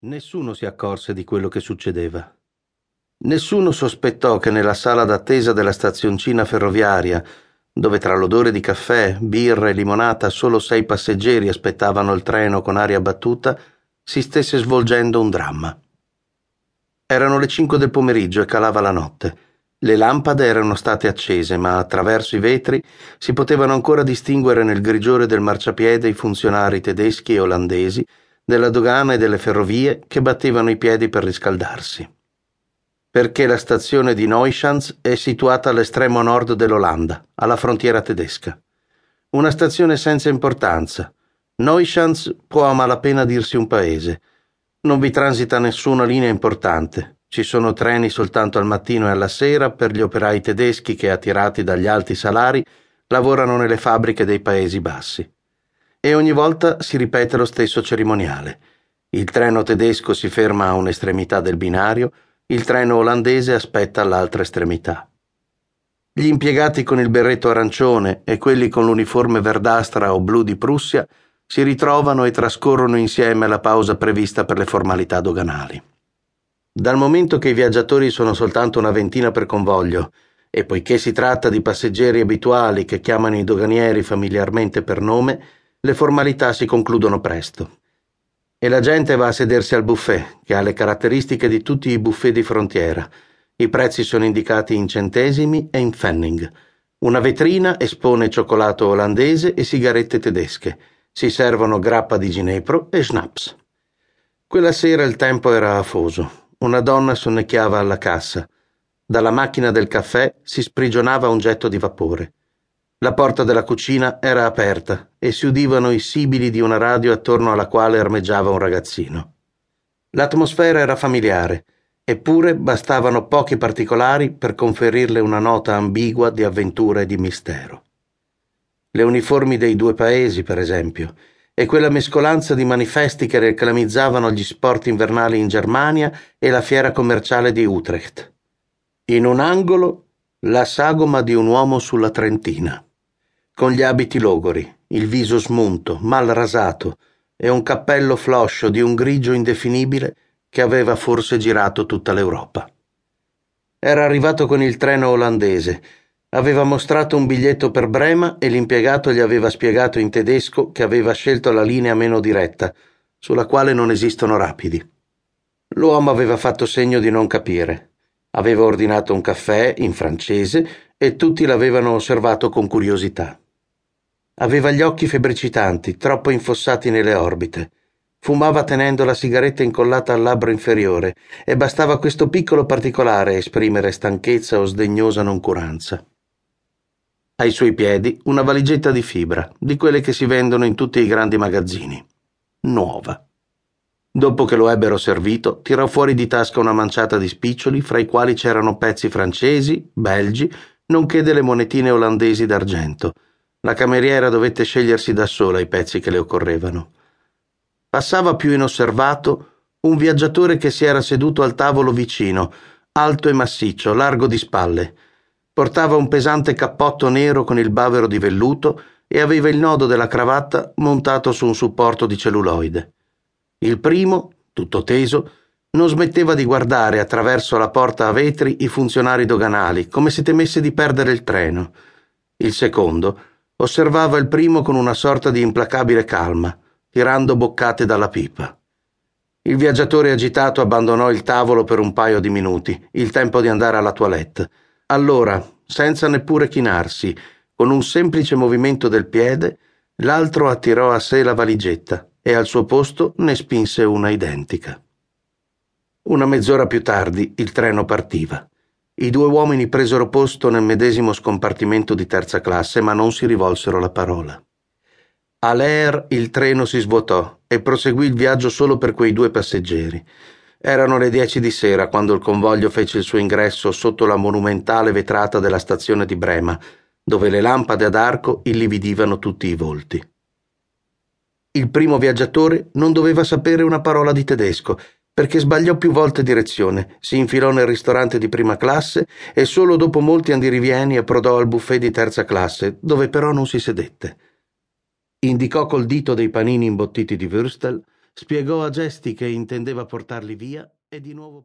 Nessuno si accorse di quello che succedeva. Nessuno sospettò che nella sala d'attesa della stazioncina ferroviaria, dove tra l'odore di caffè, birra e limonata solo sei passeggeri aspettavano il treno con aria battuta, si stesse svolgendo un dramma. Erano le cinque del pomeriggio e calava la notte. Le lampade erano state accese, ma attraverso i vetri si potevano ancora distinguere nel grigiore del marciapiede i funzionari tedeschi e olandesi della dogana e delle ferrovie che battevano i piedi per riscaldarsi. Perché la stazione di Neuschanz è situata all'estremo nord dell'Olanda, alla frontiera tedesca. Una stazione senza importanza. Neuschanz può a malapena dirsi un paese. Non vi transita nessuna linea importante. Ci sono treni soltanto al mattino e alla sera per gli operai tedeschi che, attirati dagli alti salari, lavorano nelle fabbriche dei Paesi Bassi e ogni volta si ripete lo stesso cerimoniale. Il treno tedesco si ferma a un'estremità del binario, il treno olandese aspetta all'altra estremità. Gli impiegati con il berretto arancione e quelli con l'uniforme verdastra o blu di Prussia si ritrovano e trascorrono insieme la pausa prevista per le formalità doganali. Dal momento che i viaggiatori sono soltanto una ventina per convoglio, e poiché si tratta di passeggeri abituali che chiamano i doganieri familiarmente per nome, le formalità si concludono presto. E la gente va a sedersi al buffet, che ha le caratteristiche di tutti i buffet di frontiera. I prezzi sono indicati in centesimi e in pfennig. Una vetrina espone cioccolato olandese e sigarette tedesche. Si servono grappa di ginepro e schnapps. Quella sera il tempo era afoso. Una donna sonnecchiava alla cassa. Dalla macchina del caffè si sprigionava un getto di vapore. La porta della cucina era aperta e si udivano i sibili di una radio attorno alla quale armeggiava un ragazzino. L'atmosfera era familiare, eppure bastavano pochi particolari per conferirle una nota ambigua di avventura e di mistero. Le uniformi dei due paesi, per esempio, e quella mescolanza di manifesti che reclamizzavano gli sport invernali in Germania e la fiera commerciale di Utrecht. In un angolo la sagoma di un uomo sulla Trentina con gli abiti logori, il viso smunto, mal rasato e un cappello floscio di un grigio indefinibile che aveva forse girato tutta l'Europa. Era arrivato con il treno olandese, aveva mostrato un biglietto per Brema e l'impiegato gli aveva spiegato in tedesco che aveva scelto la linea meno diretta, sulla quale non esistono rapidi. L'uomo aveva fatto segno di non capire. Aveva ordinato un caffè in francese e tutti l'avevano osservato con curiosità. Aveva gli occhi febbricitanti, troppo infossati nelle orbite. Fumava tenendo la sigaretta incollata al labbro inferiore e bastava questo piccolo particolare a esprimere stanchezza o sdegnosa noncuranza. Ai suoi piedi una valigetta di fibra, di quelle che si vendono in tutti i grandi magazzini. Nuova. Dopo che lo ebbero servito, tirò fuori di tasca una manciata di spiccioli, fra i quali c'erano pezzi francesi, belgi, nonché delle monetine olandesi d'argento la cameriera dovette scegliersi da sola i pezzi che le occorrevano. Passava più inosservato un viaggiatore che si era seduto al tavolo vicino, alto e massiccio, largo di spalle. Portava un pesante cappotto nero con il bavero di velluto e aveva il nodo della cravatta montato su un supporto di celluloide. Il primo, tutto teso, non smetteva di guardare attraverso la porta a vetri i funzionari doganali, come se temesse di perdere il treno. Il secondo osservava il primo con una sorta di implacabile calma, tirando boccate dalla pipa. Il viaggiatore agitato abbandonò il tavolo per un paio di minuti, il tempo di andare alla toilette. Allora, senza neppure chinarsi, con un semplice movimento del piede, l'altro attirò a sé la valigetta e al suo posto ne spinse una identica. Una mezz'ora più tardi il treno partiva. I due uomini presero posto nel medesimo scompartimento di terza classe, ma non si rivolsero la parola. A Leer il treno si svuotò e proseguì il viaggio solo per quei due passeggeri. Erano le dieci di sera quando il convoglio fece il suo ingresso sotto la monumentale vetrata della stazione di Brema, dove le lampade ad arco illividivano tutti i volti. Il primo viaggiatore non doveva sapere una parola di tedesco perché sbagliò più volte direzione, si infilò nel ristorante di prima classe e solo dopo molti andirivieni approdò al buffet di terza classe, dove però non si sedette. Indicò col dito dei panini imbottiti di Würstel, Spiegò a gesti che intendeva portarli via e di nuovo